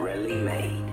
Really made.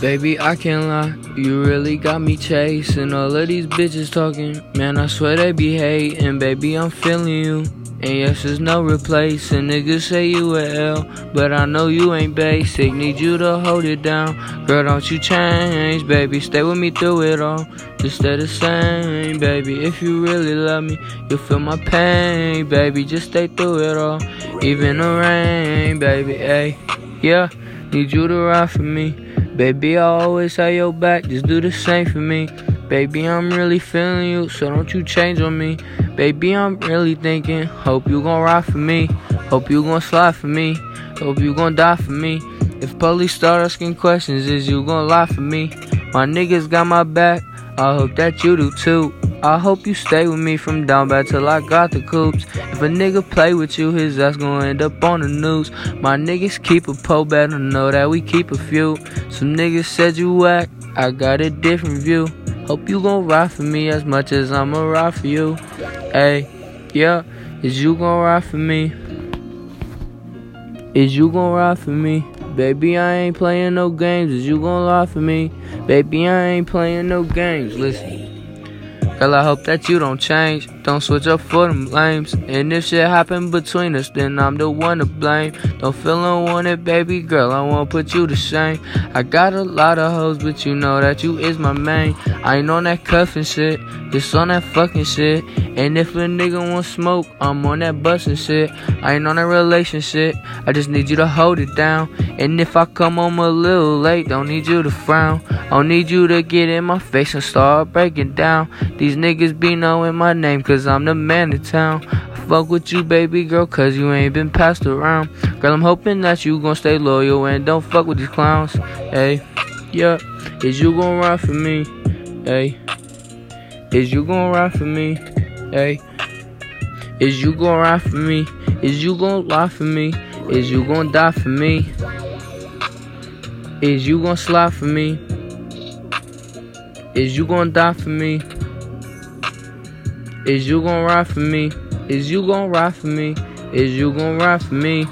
Baby, I can't lie, you really got me chasing all of these bitches talking. Man, I swear they be hating, baby, I'm feeling you. And yes, there's no replacing. Niggas say you a L, but I know you ain't basic. Need you to hold it down. Girl, don't you change, baby. Stay with me through it all. Just stay the same, baby. If you really love me, you'll feel my pain, baby. Just stay through it all. Even the rain, baby. Hey, yeah. Need you to ride for me. Baby, I always have your back. Just do the same for me. Baby, I'm really feeling you, so don't you change on me. Baby, I'm really thinking, hope you gon' ride for me. Hope you gon' slide for me. Hope you gon' die for me. If police start asking questions, is you gon' lie for me? My niggas got my back, I hope that you do too. I hope you stay with me from down bad till I got the coops. If a nigga play with you, his ass gon' end up on the news. My niggas keep a pole, better know that we keep a few. Some niggas said you whack, I got a different view. Hope you gon' ride for me as much as I'ma ride for you. Hey, yeah, is you gon' ride for me? Is you gon' ride for me? Baby, I ain't playing no games. Is you gon' lie for me? Baby, I ain't playing no games. Listen. Girl, I hope that you don't change. Don't switch up for them lames. And if shit happen between us, then I'm the one to blame. Don't feel unwanted, baby girl. I won't put you to shame. I got a lot of hoes, but you know that you is my main. I ain't on that cuffing shit, just on that fucking shit. And if a nigga want smoke, I'm on that bustin' shit. I ain't on that relationship, I just need you to hold it down. And if I come home a little late, don't need you to frown. I don't need you to get in my face and start breaking down. These niggas be knowing my name, cause I'm the man of town. Fuck with you, baby girl, cause you ain't been passed around. Girl, I'm hoping that you gon' stay loyal and don't fuck with these clowns. Hey, yeah, is you gon' ride for me? Hey, is you gon' ride for me? Hey, is you gon' ride for me? Is you gon' lie for me? Is you gon' die for me? Is you gon' slide for me? Is you gon' die for me? Is you gon' ride for me? Is you gon' ride for me? Is you gon' ride for me?